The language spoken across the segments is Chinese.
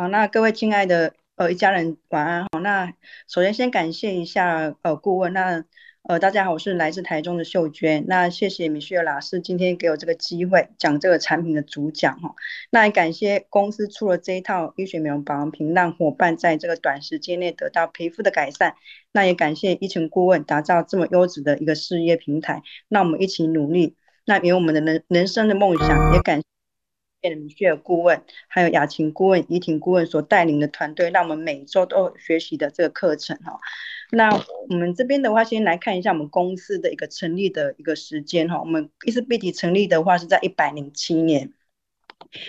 好，那各位亲爱的呃一家人晚安好。那首先先感谢一下呃顾问，那呃大家好，我是来自台中的秀娟。那谢谢米歇尔老师今天给我这个机会讲这个产品的主讲哈。那也感谢公司出了这一套医学美容保养品，让伙伴在这个短时间内得到皮肤的改善。那也感谢一群顾问打造这么优质的一个事业平台，那我们一起努力，那圆我们的人人生的梦想，也感谢。米歇尔顾问，还有雅琴顾问、怡婷顾问所带领的团队，让我们每周都学习的这个课程哈。那我们这边的话，先来看一下我们公司的一个成立的一个时间哈。我们 ISBD 成立的话是在一百零七年。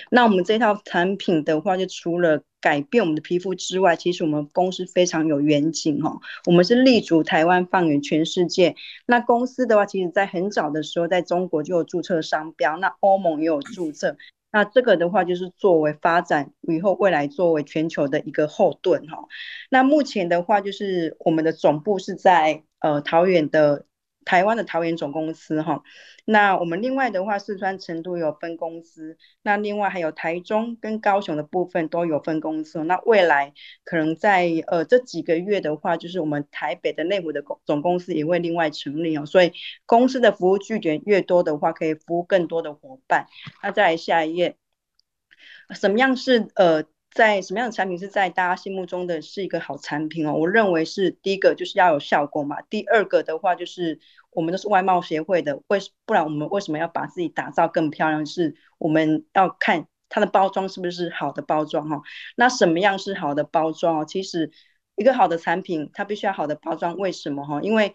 那我们这套产品的话，就除了改变我们的皮肤之外，其实我们公司非常有远景哈。我们是立足台湾，放眼全世界。那公司的话，其实在很早的时候，在中国就有注册商标，那欧盟也有注册。那这个的话，就是作为发展以后未来作为全球的一个后盾哈。那目前的话，就是我们的总部是在呃桃园的。台湾的桃园总公司哈，那我们另外的话，四川成都有分公司，那另外还有台中跟高雄的部分都有分公司。那未来可能在呃这几个月的话，就是我们台北的内部的公总公司也会另外成立哦。所以公司的服务据点越多的话，可以服务更多的伙伴。那再来下一页，什么样是呃？在什么样的产品是在大家心目中的是一个好产品哦？我认为是第一个就是要有效果嘛。第二个的话就是我们都是外貌协会的，为不然我们为什么要把自己打造更漂亮？是我们要看它的包装是不是好的包装哈。那什么样是好的包装哦？其实一个好的产品它必须要好的包装，为什么哈？因为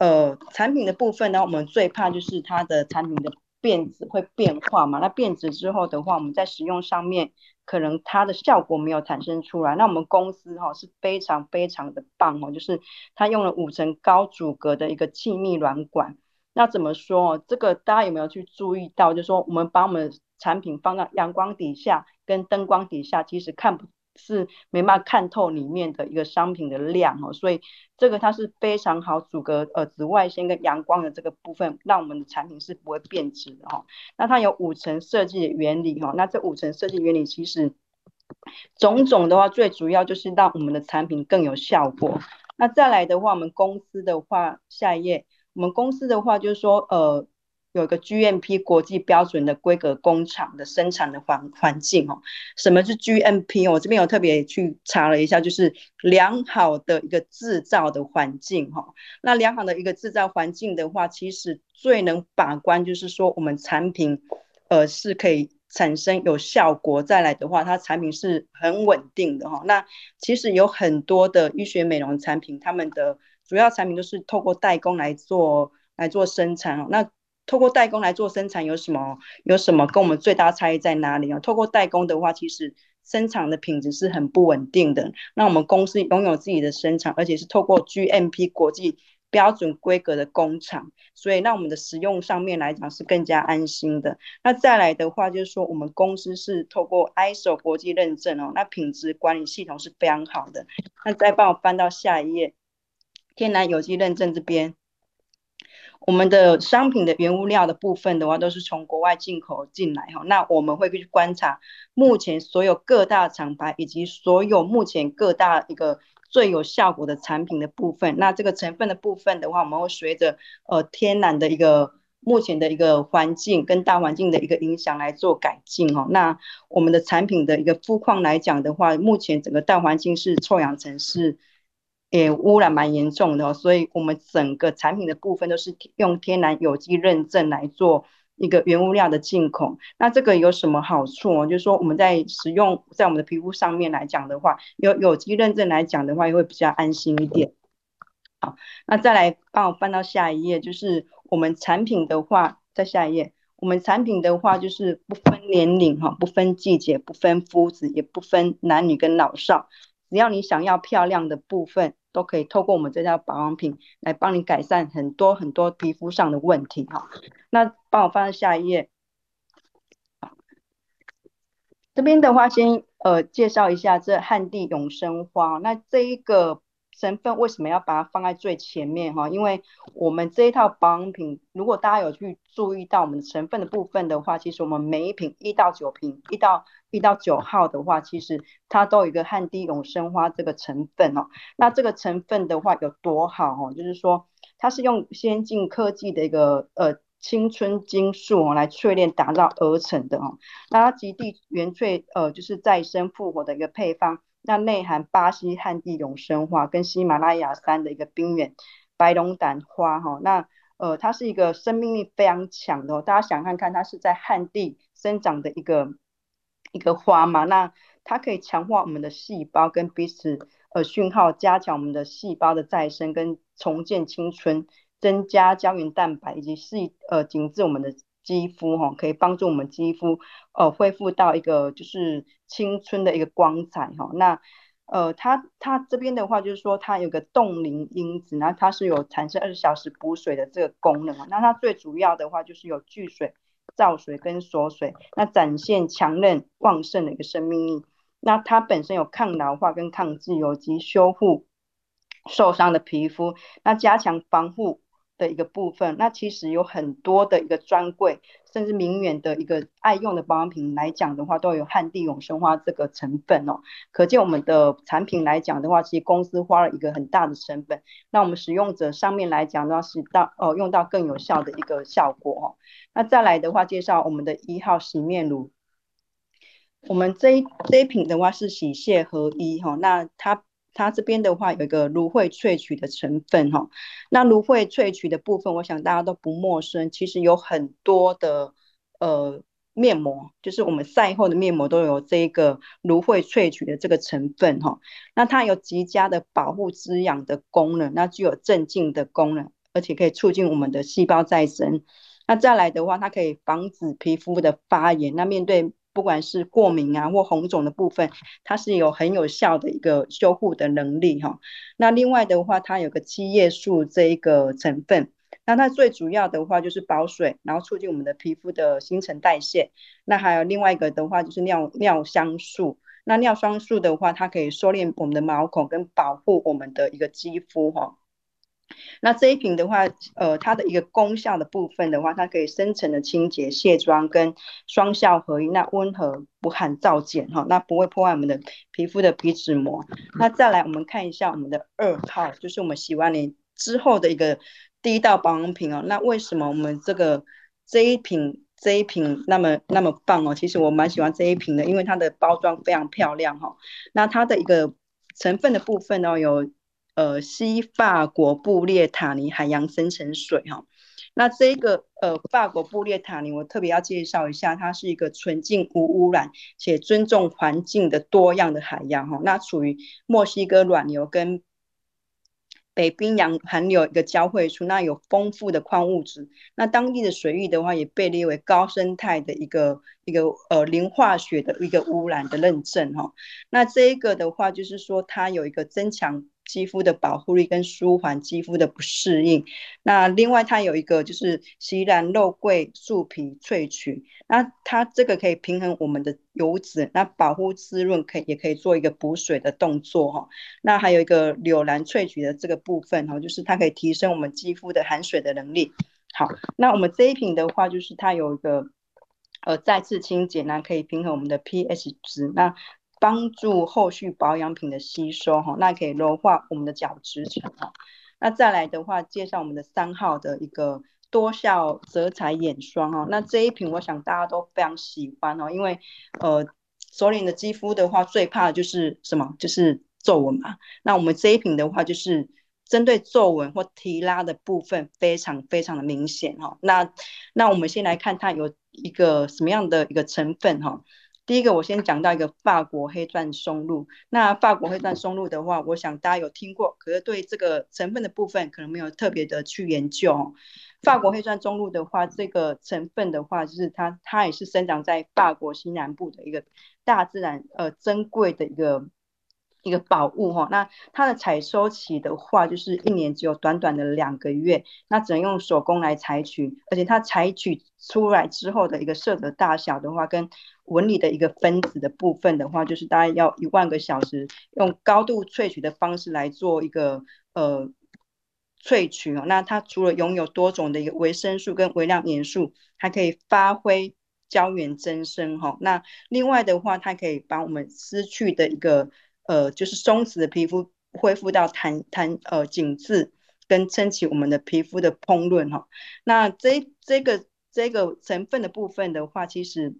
呃产品的部分呢，我们最怕就是它的产品的变质会变化嘛。那变质之后的话，我们在使用上面。可能它的效果没有产生出来，那我们公司哈是非常非常的棒哦，就是它用了五层高阻隔的一个气密软管。那怎么说？这个大家有没有去注意到？就是说我们把我们产品放到阳光底下跟灯光底下，其实看不。是没办法看透里面的一个商品的量哦，所以这个它是非常好阻隔呃紫外线跟阳光的这个部分，让我们的产品是不会变质的哈。那它有五层设计的原理哈，那这五层设计原理其实种种的话，最主要就是让我们的产品更有效果。那再来的话，我们公司的话，下一页，我们公司的话就是说呃。有一个 GMP 国际标准的规格工厂的生产的环环境哦，什么是 GMP？我这边有特别去查了一下，就是良好的一个制造的环境哈。那良好的一个制造环境的话，其实最能把关就是说我们产品呃是可以产生有效果，再来的话，它产品是很稳定的哈。那其实有很多的医学美容产品，他们的主要产品都是透过代工来做来做生产哦。那透过代工来做生产有什么？有什么跟我们最大差异在哪里啊？透过代工的话，其实生产的品质是很不稳定的。那我们公司拥有自己的生产，而且是透过 GMP 国际标准规格的工厂，所以让我们的使用上面来讲是更加安心的。那再来的话，就是说我们公司是透过 ISO 国际认证哦，那品质管理系统是非常好的。那再帮我翻到下一页，天然有机认证这边。我们的商品的原物料的部分的话，都是从国外进口进来哈。那我们会去观察目前所有各大厂牌以及所有目前各大一个最有效果的产品的部分。那这个成分的部分的话，我们会随着呃天然的一个目前的一个环境跟大环境的一个影响来做改进哦。那我们的产品的一个肤况来讲的话，目前整个大环境是臭氧层是。也污染蛮严重的，所以我们整个产品的部分都是用天然有机认证来做一个原物料的进口。那这个有什么好处？就是说我们在使用在我们的皮肤上面来讲的话，有有机认证来讲的话，也会比较安心一点。好，那再来帮我翻到下一页，就是我们产品的话，在下一页，我们产品的话就是不分年龄哈，不分季节，不分肤质，也不分男女跟老少。只要你想要漂亮的部分，都可以透过我们这套保养品来帮你改善很多很多皮肤上的问题哈。那帮我翻到下一页。这边的话先呃介绍一下这汉地永生花。那这一个成分为什么要把它放在最前面哈？因为我们这一套保养品，如果大家有去注意到我们的成分的部分的话，其实我们每一瓶一到九瓶，一到一到九号的话，其实它都有一个汉地永生花这个成分哦。那这个成分的话有多好哦？就是说它是用先进科技的一个呃青春金素哦来淬炼打造而成的哦。那它极地原萃呃就是再生复活的一个配方。那内含巴西旱地永生花跟喜马拉雅山的一个冰原白龙胆花哈，那呃它是一个生命力非常强的哦，大家想看看它是在旱地生长的一个一个花嘛，那它可以强化我们的细胞跟彼此呃讯号，加强我们的细胞的再生跟重建青春，增加胶原蛋白以及细呃紧致我们的。肌肤哈可以帮助我们肌肤呃恢复到一个就是青春的一个光彩哈。那呃它它这边的话就是说它有个冻龄因子，那它是有产生二十四小时补水的这个功能。那它最主要的话就是有聚水、造水跟锁水，那展现强韧旺盛的一个生命力。那它本身有抗老化跟抗自由基，修复受伤的皮肤，那加强防护。的一个部分，那其实有很多的一个专柜，甚至名媛的一个爱用的保养品来讲的话，都有汉地永生花这个成分哦。可见我们的产品来讲的话，其实公司花了一个很大的成本，那我们使用者上面来讲的话，是到哦用到更有效的一个效果哦。那再来的话，介绍我们的一号洗面乳，我们这一这一瓶的话是洗卸合一哈，那它。它这边的话有一个芦荟萃取的成分哈，那芦荟萃取的部分，我想大家都不陌生。其实有很多的呃面膜，就是我们晒后的面膜都有这个芦荟萃取的这个成分哈。那它有极佳的保护滋养的功能，那具有镇静的功能，而且可以促进我们的细胞再生。那再来的话，它可以防止皮肤的发炎。那面对不管是过敏啊或红肿的部分，它是有很有效的一个修护的能力哈。那另外的话，它有个七叶素这一个成分，那它最主要的话就是保水，然后促进我们的皮肤的新陈代谢。那还有另外一个的话就是尿尿香素，那尿酸素的话，它可以收敛我们的毛孔跟保护我们的一个肌肤哈。那这一瓶的话，呃，它的一个功效的部分的话，它可以深层的清洁、卸妆跟双效合一，那温和不含皂碱哈，那不会破坏我们的皮肤的皮脂膜。那再来我们看一下我们的二号，就是我们洗完脸之后的一个第一道保养品哦。那为什么我们这个这一瓶这一瓶那么那么棒哦？其实我蛮喜欢这一瓶的，因为它的包装非常漂亮哈。那它的一个成分的部分呢，有。呃，西法国布列塔尼海洋深层水哈，那这个呃法国布列塔尼，我特别要介绍一下，它是一个纯净无污染且尊重环境的多样的海洋哈，那处于墨西哥暖流跟北冰洋寒流一个交汇处，那有丰富的矿物质，那当地的水域的话也被列为高生态的一个一个呃零化学的一个污染的认证哈，那这一个的话就是说它有一个增强。肌肤的保护力跟舒缓肌肤的不适应。那另外它有一个就是西兰肉桂树皮萃取，那它这个可以平衡我们的油脂，那保护滋润可以也可以做一个补水的动作哈。那还有一个柳兰萃取的这个部分哈，就是它可以提升我们肌肤的含水的能力。好，那我们这一瓶的话，就是它有一个呃再次清洁，那可以平衡我们的 pH 值。那帮助后续保养品的吸收哈，那可以柔化我们的角质层哈。那再来的话，介绍我们的三号的一个多效泽彩眼霜哈。那这一瓶我想大家都非常喜欢哦，因为呃，熟龄的肌肤的话，最怕的就是什么？就是皱纹嘛。那我们这一瓶的话，就是针对皱纹或提拉的部分，非常非常的明显哈。那那我们先来看它有一个什么样的一个成分哈。第一个，我先讲到一个法国黑钻松露。那法国黑钻松露的话，我想大家有听过，可是对这个成分的部分可能没有特别的去研究。法国黑钻松露的话，这个成分的话，就是它它也是生长在法国西南部的一个大自然呃珍贵的一个一个宝物哈，那它的采收期的话，就是一年只有短短的两个月，那只能用手工来采取，而且它采取出来之后的一个色泽大小的话，跟纹理的一个分子的部分的话，就是大概要一万个小时，用高度萃取的方式来做一个呃萃取哦。那它除了拥有多种的一个维生素跟微量元素，还可以发挥胶原增生哈。那另外的话，它可以把我们失去的一个呃，就是松弛的皮肤恢复到弹弹呃紧致，跟撑起我们的皮肤的烹饪哈。那这这个这个成分的部分的话，其实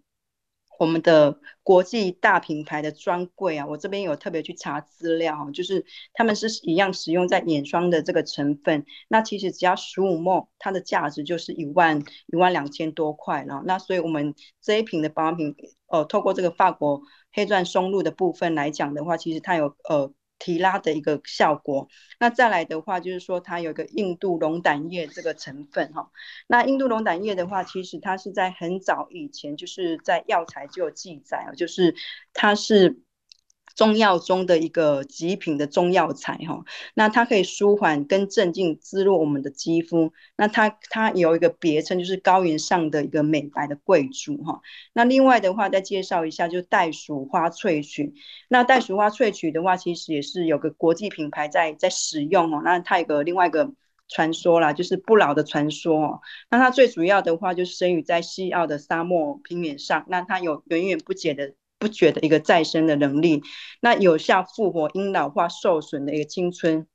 我们的国际大品牌的专柜啊，我这边有特别去查资料，就是他们是一样使用在眼霜的这个成分。那其实只要十五 ml，它的价值就是一万一万两千多块了。那所以我们这一瓶的保养品，呃，透过这个法国。黑钻松露的部分来讲的话，其实它有呃提拉的一个效果。那再来的话，就是说它有一个印度龙胆叶这个成分哈。那印度龙胆叶的话，其实它是在很早以前就是在药材就有记载啊，就是它是。中药中的一个极品的中药材哈，那它可以舒缓跟镇静滋润我们的肌肤，那它它有一个别称就是高原上的一个美白的贵族哈。那另外的话再介绍一下，就袋鼠花萃取。那袋鼠花萃取的话，其实也是有个国际品牌在在使用哦。那它有个另外一个传说啦，就是不老的传说哦。那它最主要的话就是生于在西澳的沙漠平原上，那它有源远不绝的。不觉的一个再生的能力，那有效复活因老化受损的一个青春，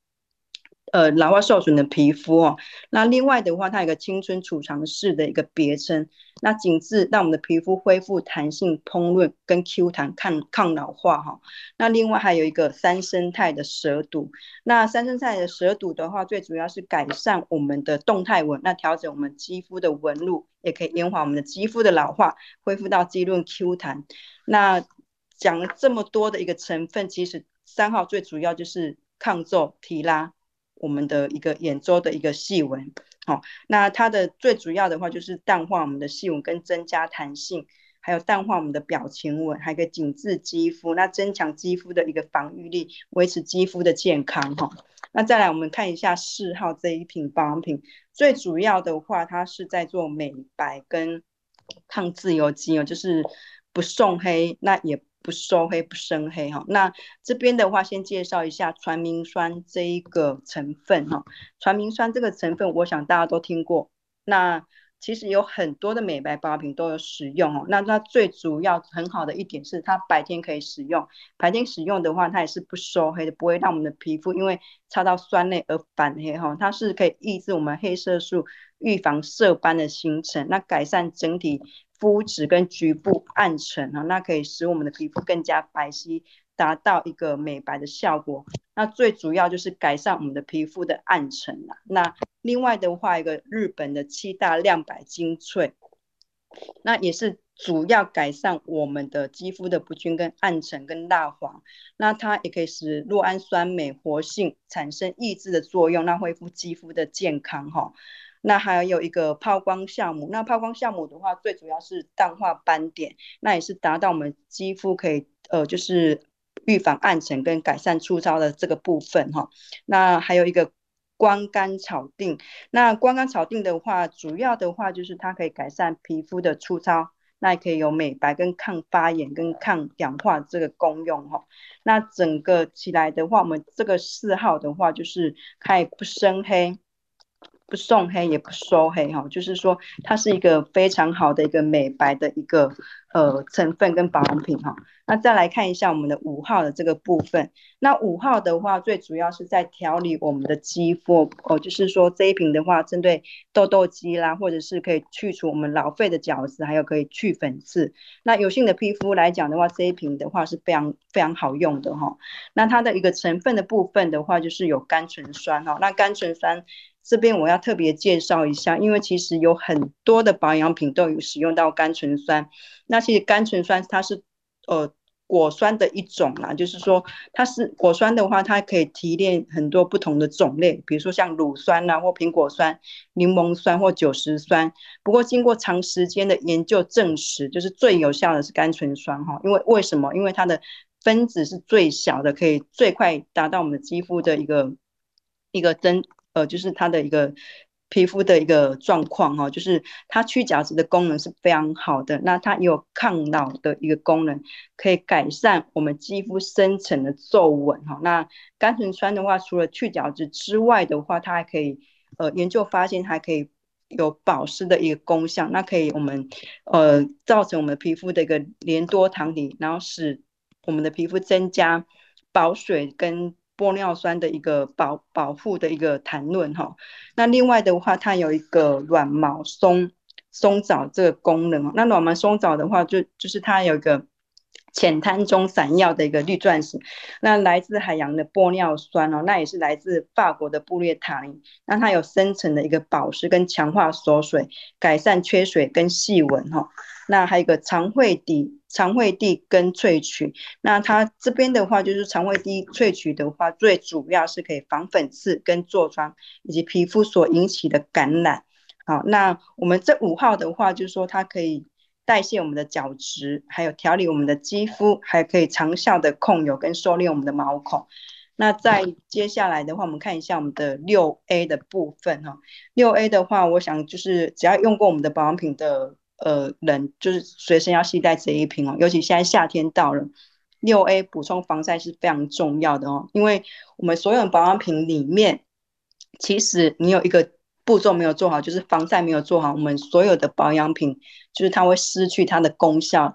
呃，老化受损的皮肤哦。那另外的话，它有个青春储藏室的一个别称。那紧致让我们的皮肤恢复弹性、膨润跟 Q 弹，抗抗老化哈。那另外还有一个三生态的蛇毒。那三生态的蛇毒的话，最主要是改善我们的动态纹，那调整我们肌肤的纹路，也可以延缓我们的肌肤的老化，恢复到肌润 Q 弹。那讲了这么多的一个成分，其实三号最主要就是抗皱提拉我们的一个眼周的一个细纹。好，那它的最主要的话就是淡化我们的细纹跟增加弹性，还有淡化我们的表情纹，还可以紧致肌肤，那增强肌肤的一个防御力，维持肌肤的健康。哈，那再来我们看一下四号这一瓶保养品，最主要的话它是在做美白跟抗自由基哦，就是不送黑，那也。不收黑不生黑哈，那这边的话先介绍一下传明酸这一个成分哈，传明酸这个成分我想大家都听过，那其实有很多的美白保养品都有使用哦，那它最主要很好的一点是它白天可以使用，白天使用的话它也是不收黑的，不会让我们的皮肤因为擦到酸类而反黑哈，它是可以抑制我们黑色素，预防色斑的形成，那改善整体。肤质跟局部暗沉啊，那可以使我们的皮肤更加白皙，达到一个美白的效果。那最主要就是改善我们的皮肤的暗沉啊。那另外的话，一个日本的七大亮白精粹，那也是主要改善我们的肌肤的不均跟暗沉跟蜡黄。那它也可以使酪氨酸酶活性产生抑制的作用，那恢复肌肤的健康哈。那还有一个抛光酵母，那抛光酵母的话，最主要是淡化斑点，那也是达到我们肌肤可以呃，就是预防暗沉跟改善粗糙的这个部分哈。那还有一个光甘草定，那光甘草定的话，主要的话就是它可以改善皮肤的粗糙，那也可以有美白跟抗发炎跟抗氧化这个功用哈。那整个起来的话，我们这个四号的话就是可以不生黑。不送黑也不收黑哈，就是说它是一个非常好的一个美白的一个呃成分跟保养品哈。那再来看一下我们的五号的这个部分，那五号的话最主要是在调理我们的肌肤哦，就是说这一瓶的话针对痘痘肌啦，或者是可以去除我们老废的角质，还有可以去粉刺。那油性的皮肤来讲的话，这一瓶的话是非常非常好用的哈。那它的一个成分的部分的话，就是有甘醇酸哈，那甘醇酸。这边我要特别介绍一下，因为其实有很多的保养品都有使用到甘醇酸。那其实甘醇酸它是呃果酸的一种啦，就是说它是果酸的话，它可以提炼很多不同的种类，比如说像乳酸啊，或苹果酸、柠檬酸或酒石酸。不过经过长时间的研究证实，就是最有效的是甘醇酸哈。因为为什么？因为它的分子是最小的，可以最快达到我们的肌肤的一个一个增呃，就是它的一个。皮肤的一个状况哈，就是它去角质的功能是非常好的，那它也有抗老的一个功能，可以改善我们肌肤深层的皱纹哈。那甘醇酸的话，除了去角质之外的话，它还可以呃研究发现还可以有保湿的一个功效，那可以我们呃造成我们皮肤的一个连多糖体，然后使我们的皮肤增加保水跟。玻尿酸的一个保保护的一个谈论哈，那另外的话，它有一个软毛松松藻这个功能，那软毛松藻的话就，就就是它有一个浅滩中闪耀的一个绿钻石，那来自海洋的玻尿酸哦，那也是来自法国的布列塔尼，那它有深层的一个保湿跟强化锁水，改善缺水跟细纹哈。那还有一个长惠底长惠地根萃取，那它这边的话就是长惠地萃取的话，最主要是可以防粉刺跟痤疮以及皮肤所引起的感染。好，那我们这五号的话，就是说它可以代谢我们的角质，还有调理我们的肌肤，还可以长效的控油跟收敛我们的毛孔。那在接下来的话，我们看一下我们的六 A 的部分哈。六 A 的话，我想就是只要用过我们的保养品的。呃，人就是随身要携带这一瓶哦，尤其现在夏天到了，六 A 补充防晒是非常重要的哦，因为我们所有保养品里面，其实你有一个步骤没有做好，就是防晒没有做好，我们所有的保养品就是它会失去它的功效。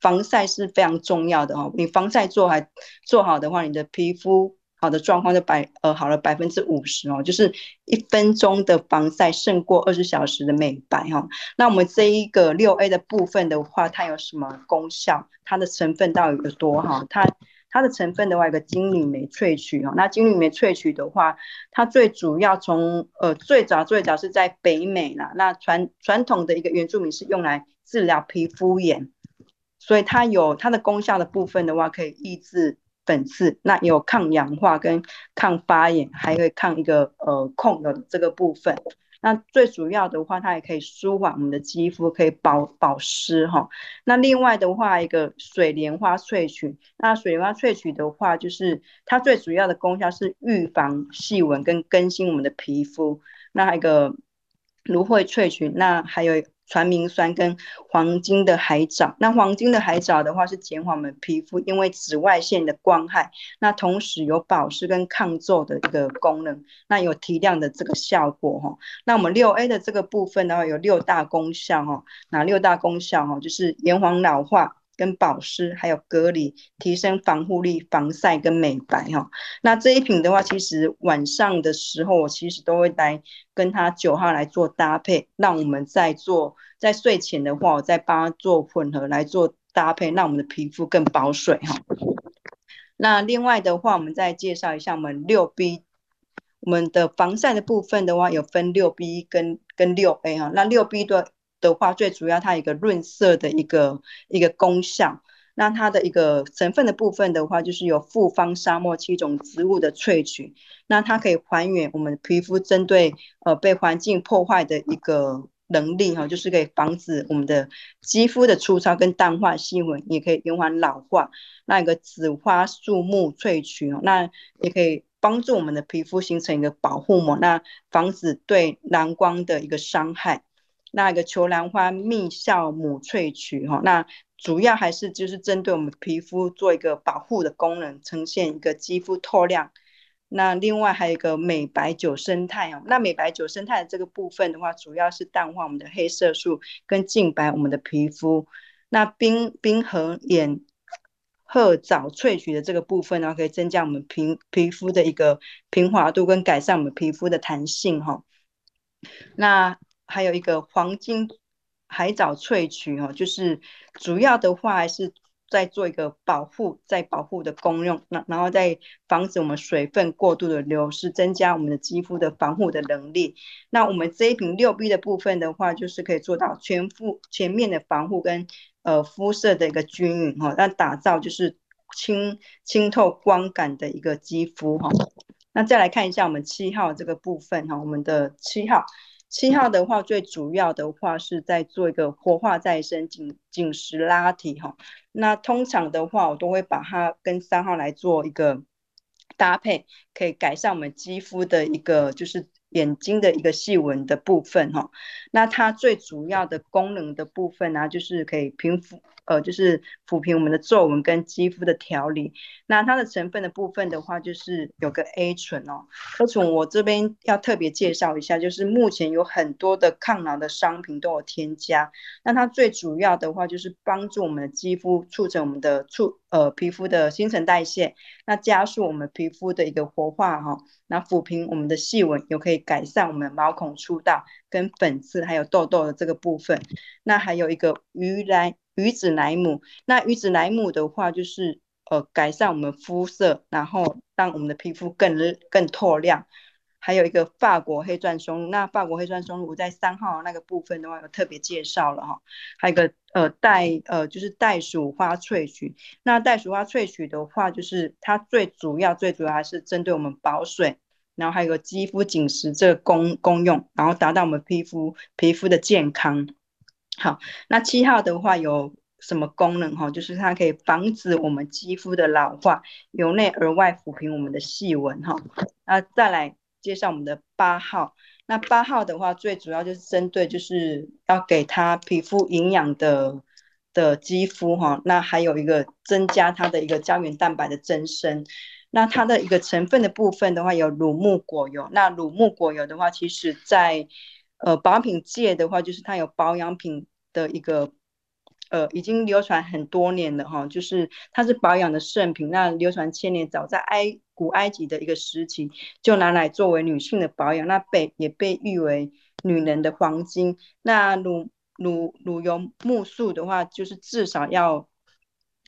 防晒是非常重要的哦，你防晒做还做好的话，你的皮肤。好的状况就百呃好了百分之五十哦，就是一分钟的防晒胜过二十小时的美白哈、哦。那我们这一个六 A 的部分的话，它有什么功效？它的成分到底有多哈？它它的成分的话，有个金缕梅萃取哈。那金缕梅萃取的话，它最主要从呃最早最早是在北美啦。那传传统的一个原住民是用来治疗皮肤炎，所以它有它的功效的部分的话，可以抑制。粉刺，那有抗氧化跟抗发炎，还会抗一个呃控的这个部分。那最主要的话，它也可以舒缓我们的肌肤，可以保保湿哈。那另外的话，一个水莲花萃取，那水莲花萃取的话，就是它最主要的功效是预防细纹跟更新我们的皮肤。那一个芦荟萃取，那还有。传明酸跟黄金的海藻，那黄金的海藻的话是减缓我们皮肤因为紫外线的光害，那同时有保湿跟抗皱的一个功能，那有提亮的这个效果哈。那我们六 A 的这个部分的话有六大功效哈，哪六大功效哈？就是延缓老化。跟保湿，还有隔离，提升防护力、防晒跟美白哈。那这一瓶的话，其实晚上的时候，我其实都会来跟它九号来做搭配，让我们在做在睡前的话，我再帮它做混合来做搭配，让我们的皮肤更保水哈。那另外的话，我们再介绍一下我们六 B，我们的防晒的部分的话，有分六 B 跟跟六 A 哈。那六 B 的。的话，最主要它一个润色的一个一个功效。那它的一个成分的部分的话，就是有复方沙漠七种植物的萃取。那它可以还原我们皮肤针对呃被环境破坏的一个能力哈，就是可以防止我们的肌肤的粗糙跟淡化细纹，也可以延缓老化。那一个紫花树木萃取哦，那也可以帮助我们的皮肤形成一个保护膜，那防止对蓝光的一个伤害。那个球兰花蜜酵母萃取哈，那主要还是就是针对我们皮肤做一个保护的功能，呈现一个肌肤透亮。那另外还有一个美白九胜肽哦，那美白九胜肽的这个部分的话，主要是淡化我们的黑色素跟净白我们的皮肤。那冰冰河眼褐藻萃取的这个部分呢，可以增加我们皮皮肤的一个平滑度跟改善我们皮肤的弹性哈。那还有一个黄金海藻萃取哦，就是主要的话还是在做一个保护，在保护的功用，那然后再防止我们水分过度的流失，增加我们的肌肤的防护的能力。那我们这一瓶六 B 的部分的话，就是可以做到全肤全面的防护跟呃肤色的一个均匀哈，那打造就是清清透光感的一个肌肤哈。那再来看一下我们七号这个部分哈，我们的七号。七号的话，最主要的话是在做一个活化再生、紧紧实拉提哈。那通常的话，我都会把它跟三号来做一个搭配，可以改善我们肌肤的一个就是眼睛的一个细纹的部分哈。那它最主要的功能的部分呢、就是可以平复。呃，就是抚平我们的皱纹跟肌肤的调理。那它的成分的部分的话，就是有个 A 醇哦。A 醇我这边要特别介绍一下，就是目前有很多的抗老的商品都有添加。那它最主要的话，就是帮助我们的肌肤促成我们的促呃皮肤的新陈代谢，那加速我们皮肤的一个活化哈、哦。那抚平我们的细纹，又可以改善我们毛孔粗大跟粉刺还有痘痘的这个部分。那还有一个鱼来。鱼子奶母，那鱼子奶母的话，就是呃改善我们肤色，然后让我们的皮肤更更透亮。还有一个法国黑钻松露，那法国黑钻松露我在三号那个部分的话有特别介绍了哈。还有一个呃袋呃就是袋鼠花萃取，那袋鼠花萃取的话，就是它最主要最主要还是针对我们保水，然后还有个肌肤紧实这个功功用，然后达到我们皮肤皮肤的健康。好，那七号的话有什么功能哈？就是它可以防止我们肌肤的老化，由内而外抚平我们的细纹哈。那再来介绍我们的八号，那八号的话最主要就是针对就是要给它皮肤营养的的肌肤哈。那还有一个增加它的一个胶原蛋白的增生。那它的一个成分的部分的话有乳木果油，那乳木果油的话其实在呃，保养品界的话，就是它有保养品的一个，呃，已经流传很多年了哈，就是它是保养的圣品，那流传千年，早在埃古埃及的一个时期就拿来作为女性的保养，那被也被誉为女人的黄金。那乳乳乳油木素的话，就是至少要。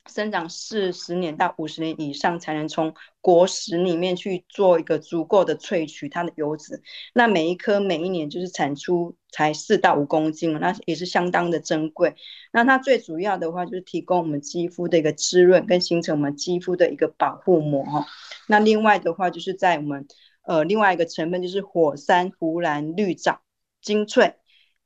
生长四十年到五十年以上，才能从果实里面去做一个足够的萃取它的油脂。那每一颗每一年就是产出才四到五公斤，那也是相当的珍贵。那它最主要的话就是提供我们肌肤的一个滋润，跟形成我们肌肤的一个保护膜。那另外的话就是在我们呃另外一个成分就是火山湖蓝绿藻精粹。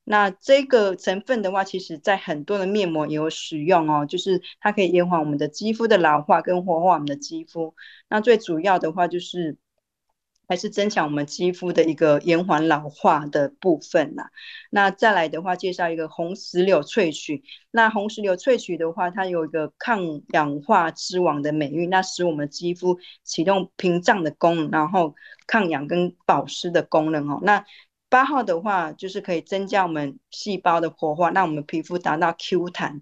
那这个成分的话，其实在很多的面膜也有使用哦，就是它可以延缓我们的肌肤的老化跟活化我们的肌肤。那最主要的话就是还是增强我们肌肤的一个延缓老化的部分啦。那再来的话，介绍一个红石榴萃取。那红石榴萃取的话，它有一个抗氧化之王的美誉，那使我们肌肤启动屏障的功能，然后抗氧跟保湿的功能哦。那八号的话，就是可以增加我们细胞的活化，让我们皮肤达到 Q 弹。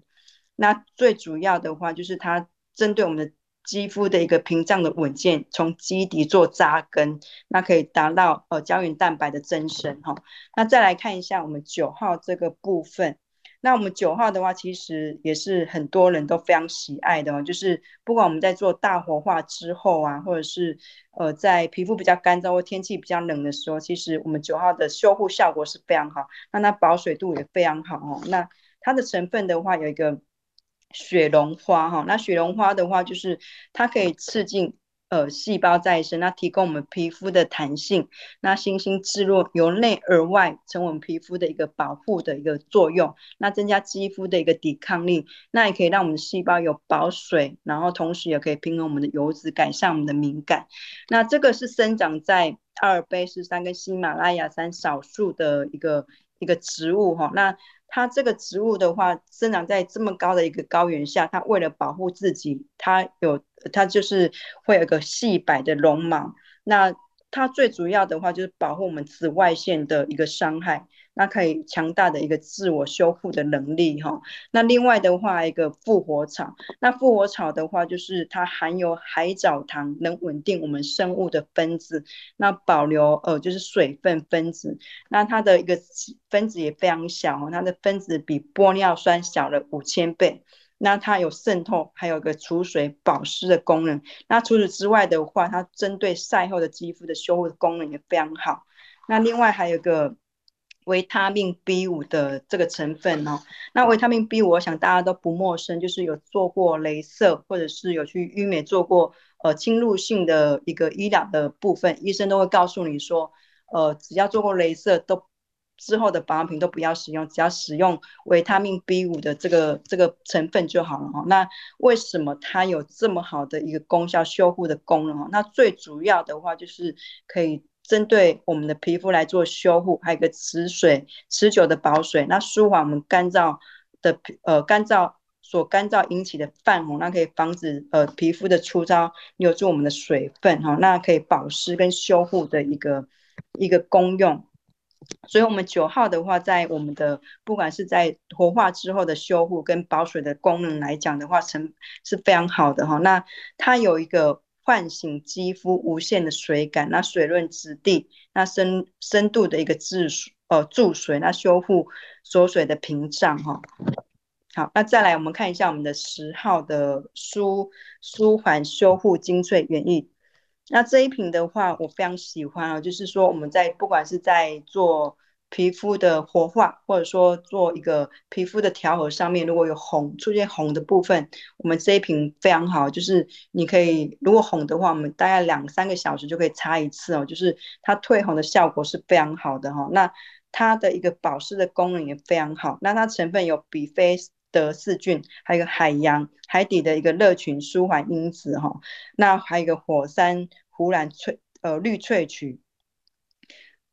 那最主要的话，就是它针对我们的肌肤的一个屏障的稳健，从基底做扎根，那可以达到呃胶原蛋白的增生哈。那再来看一下我们九号这个部分。那我们九号的话，其实也是很多人都非常喜爱的哦。就是不管我们在做大活化之后啊，或者是呃在皮肤比较干燥或天气比较冷的时候，其实我们九号的修护效果是非常好，那它保水度也非常好哦。那它的成分的话，有一个雪绒花哈，那雪绒花的话，就是它可以刺激。呃，细胞再生，那提供我们皮肤的弹性，那新兴制作由内而外，成为我们皮肤的一个保护的一个作用，那增加肌肤的一个抵抗力，那也可以让我们的细胞有保水，然后同时也可以平衡我们的油脂，改善我们的敏感。那这个是生长在阿尔卑斯山跟喜马拉雅山少数的一个一个植物哈，那。它这个植物的话，生长在这么高的一个高原下，它为了保护自己，它有它就是会有一个细白的绒毛。那它最主要的话就是保护我们紫外线的一个伤害。那可以强大的一个自我修复的能力哈。那另外的话，一个复活草，那复活草的话，就是它含有海藻糖，能稳定我们生物的分子，那保留呃就是水分分子。那它的一个分子也非常小，它的分子比玻尿酸小了五千倍。那它有渗透，还有一个储水保湿的功能。那除此之外的话，它针对晒后的肌肤的修复功能也非常好。那另外还有一个。维他命 B 五的这个成分哦，那维他命 B 五，我想大家都不陌生，就是有做过镭射，或者是有去医美做过呃侵入性的一个医疗的部分，医生都会告诉你说，呃，只要做过镭射都之后的保养品都不要使用，只要使用维他命 B 五的这个这个成分就好了哈。那为什么它有这么好的一个功效，修护的功能哦？那最主要的话就是可以针对我们的皮肤来做修护，还有一个持水持久的保水，那舒缓我们干燥的呃干燥所干燥引起的泛红，那可以防止呃皮肤的粗糙，留住我们的水分哈，那可以保湿跟修护的一个一个功用。所以，我们九号的话，在我们的不管是在活化之后的修护跟保水的功能来讲的话，成是非常好的哈。那它有一个唤醒肌肤无限的水感，那水润质地，那深深度的一个治水呃注水，那修复锁水的屏障哈。好，那再来我们看一下我们的十号的舒舒缓修护精粹原液。那这一瓶的话，我非常喜欢啊，就是说我们在不管是在做皮肤的活化，或者说做一个皮肤的调和上面，如果有红出现红的部分，我们这一瓶非常好，就是你可以如果红的话，我们大概两三个小时就可以擦一次哦，就是它退红的效果是非常好的哈。那它的一个保湿的功能也非常好，那它成分有比菲德氏菌，还有个海洋海底的一个热群舒缓因子哈，那还有一个火山胡兰萃呃绿萃取，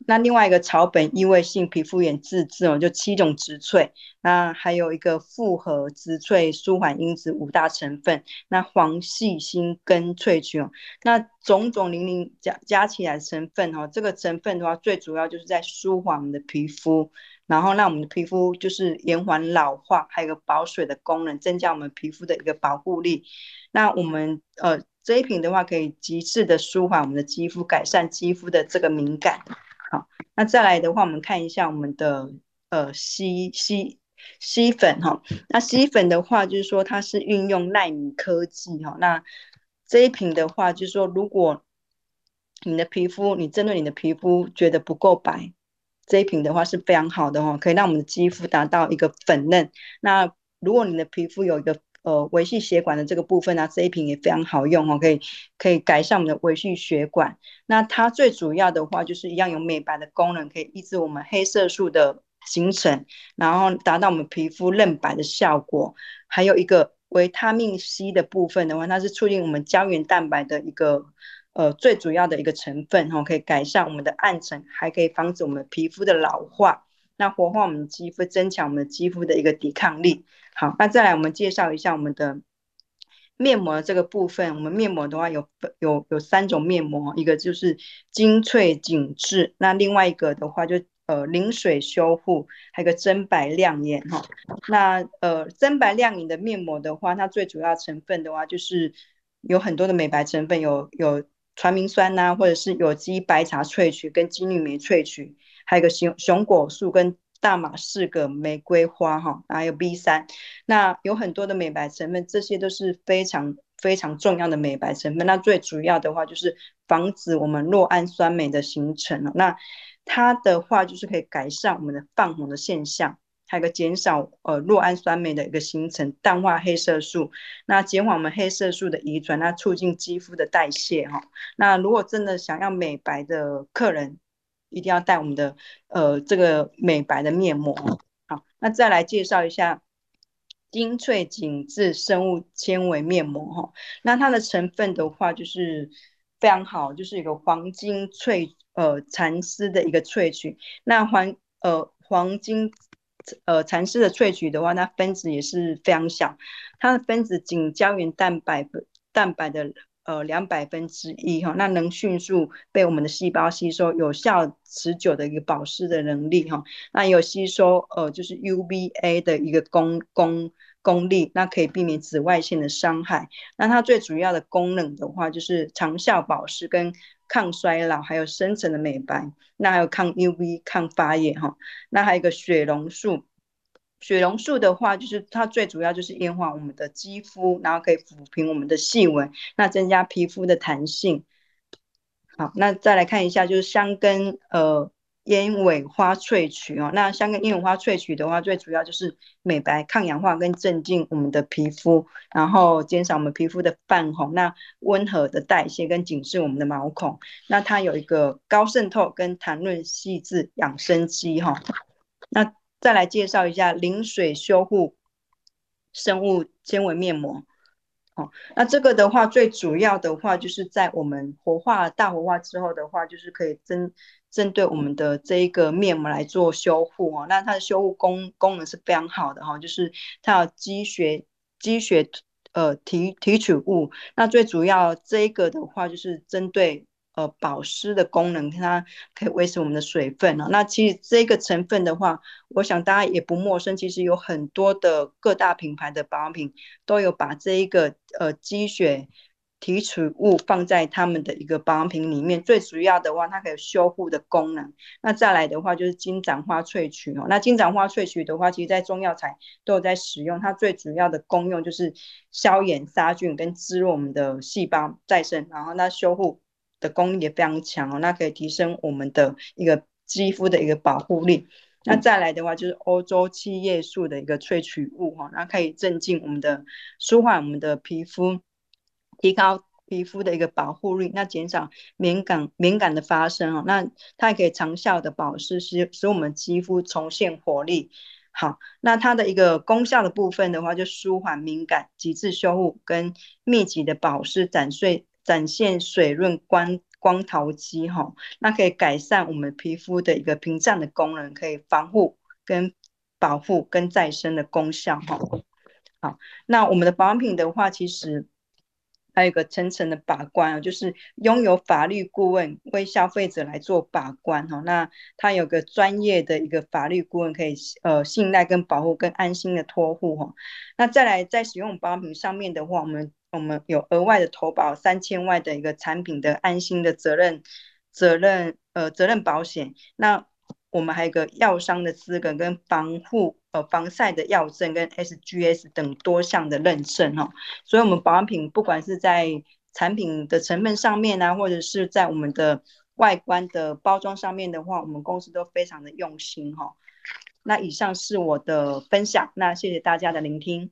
那另外一个草本异位性皮肤炎自治哦，就七种植萃，那还有一个复合植萃舒缓因子五大成分，那黄细心根萃取哦，那种种零零加加起来成分哈，这个成分的话最主要就是在舒缓我们的皮肤。然后让我们的皮肤就是延缓老化，还有个保水的功能，增加我们皮肤的一个保护力。那我们呃这一瓶的话，可以极致的舒缓我们的肌肤，改善肌肤的这个敏感。好，那再来的话，我们看一下我们的呃吸吸吸粉哈。那吸粉的话，就是说它是运用纳米科技哈。那这一瓶的话，就是说如果你的皮肤，你针对你的皮肤觉得不够白。这一瓶的话是非常好的哈，可以让我们的肌肤达到一个粉嫩。那如果你的皮肤有一个呃维系血管的这个部分呢，这一瓶也非常好用哦，可以可以改善我们的维系血管。那它最主要的话就是一样有美白的功能，可以抑制我们黑色素的形成，然后达到我们皮肤嫩白的效果。还有一个维他命 C 的部分的话，它是促进我们胶原蛋白的一个。呃，最主要的一个成分哈，可以改善我们的暗沉，还可以防止我们皮肤的老化，那活化我们肌肤，增强我们肌肤的一个抵抗力。好，那再来我们介绍一下我们的面膜这个部分。我们面膜的话有有有三种面膜，一个就是精粹紧致，那另外一个的话就呃零水修护，还有个真白亮眼哈。那呃真白亮眼的面膜的话，它最主要成分的话就是有很多的美白成分，有有。传明酸呐、或者是有机白茶萃取跟金缕梅萃取，还有个熊熊果素跟大马士革玫瑰花哈，还有 B 三，那有很多的美白成分，这些都是非常非常重要的美白成分。那最主要的话就是防止我们酪氨酸酶的形成了，那它的话就是可以改善我们的泛红的现象。还有个减少呃酪氨酸酶的一个形成，淡化黑色素，那减缓我们黑色素的遗传，那促进肌肤的代谢哈。那如果真的想要美白的客人，一定要带我们的呃这个美白的面膜。好，那再来介绍一下精粹紧致生物纤维面膜哈。那它的成分的话就是非常好，就是一个黄金萃呃蚕丝的一个萃取，那黄呃黄金。呃，蚕丝的萃取的话，那分子也是非常小，它的分子仅胶原蛋白蛋白的呃两百分之一哈，那能迅速被我们的细胞吸收，有效持久的一个保湿的能力哈，那有吸收呃就是 UVA 的一个功功功力，那可以避免紫外线的伤害。那它最主要的功能的话，就是长效保湿跟。抗衰老，还有深层的美白，那还有抗 UV、抗发炎哈，那还有一个雪龙素，雪龙素的话，就是它最主要就是优化我们的肌肤，然后可以抚平我们的细纹，那增加皮肤的弹性。好，那再来看一下，就是香根呃鸢尾花萃取哦，那香根鸢尾花萃取的话，最主要就是美白、抗氧化跟镇静我们的皮肤，然后减少我们皮肤的泛红，那温和的代谢跟紧致我们的毛孔。那它有一个高渗透跟弹润细致养生肌哈。那再来介绍一下零水修护生物纤维面膜。哦，那这个的话，最主要的话就是在我们活化大活化之后的话，就是可以针针对我们的这一个面膜来做修护哦。那它的修护功功能是非常好的哈，就是它有积雪积雪呃提提取物。那最主要这一个的话，就是针对。呃，保湿的功能，它可以维持我们的水分。那其实这个成分的话，我想大家也不陌生。其实有很多的各大品牌的保养品都有把这一个呃积雪提取物放在他们的一个保养品里面。最主要的话，它可以修护的功能。那再来的话，就是金盏花萃取哦。那金盏花萃取的话，其实在中药材都有在使用。它最主要的功用就是消炎、杀菌跟滋润我们的细胞再生，然后那修护。的功力也非常强哦，那可以提升我们的一个肌肤的一个保护力。那再来的话就是欧洲七叶树的一个萃取物哈，那可以镇静我们的、舒缓我们的皮肤，提高皮肤的一个保护力，那减少敏感敏感的发生哦。那它也可以长效的保湿，使使我们肌肤重现活力。好，那它的一个功效的部分的话，就舒缓敏感、极致修护跟密集的保湿展碎。展现水润光光陶肌哈，那可以改善我们皮肤的一个屏障的功能，可以防护跟保护跟再生的功效哈。好，那我们的保养品的话，其实还有一个层层的把关啊，就是拥有法律顾问为消费者来做把关哈。那他有个专业的一个法律顾问，可以呃信赖跟保护跟安心的托护哈。那再来在使用保养品上面的话，我们。我们有额外的投保三千万的一个产品的安心的责任责任呃责任保险，那我们还有一个药商的资格跟防护呃防晒的药证跟 SGS 等多项的认证哈，所以我们保养品不管是在产品的成分上面啊，或者是在我们的外观的包装上面的话，我们公司都非常的用心哈。那以上是我的分享，那谢谢大家的聆听。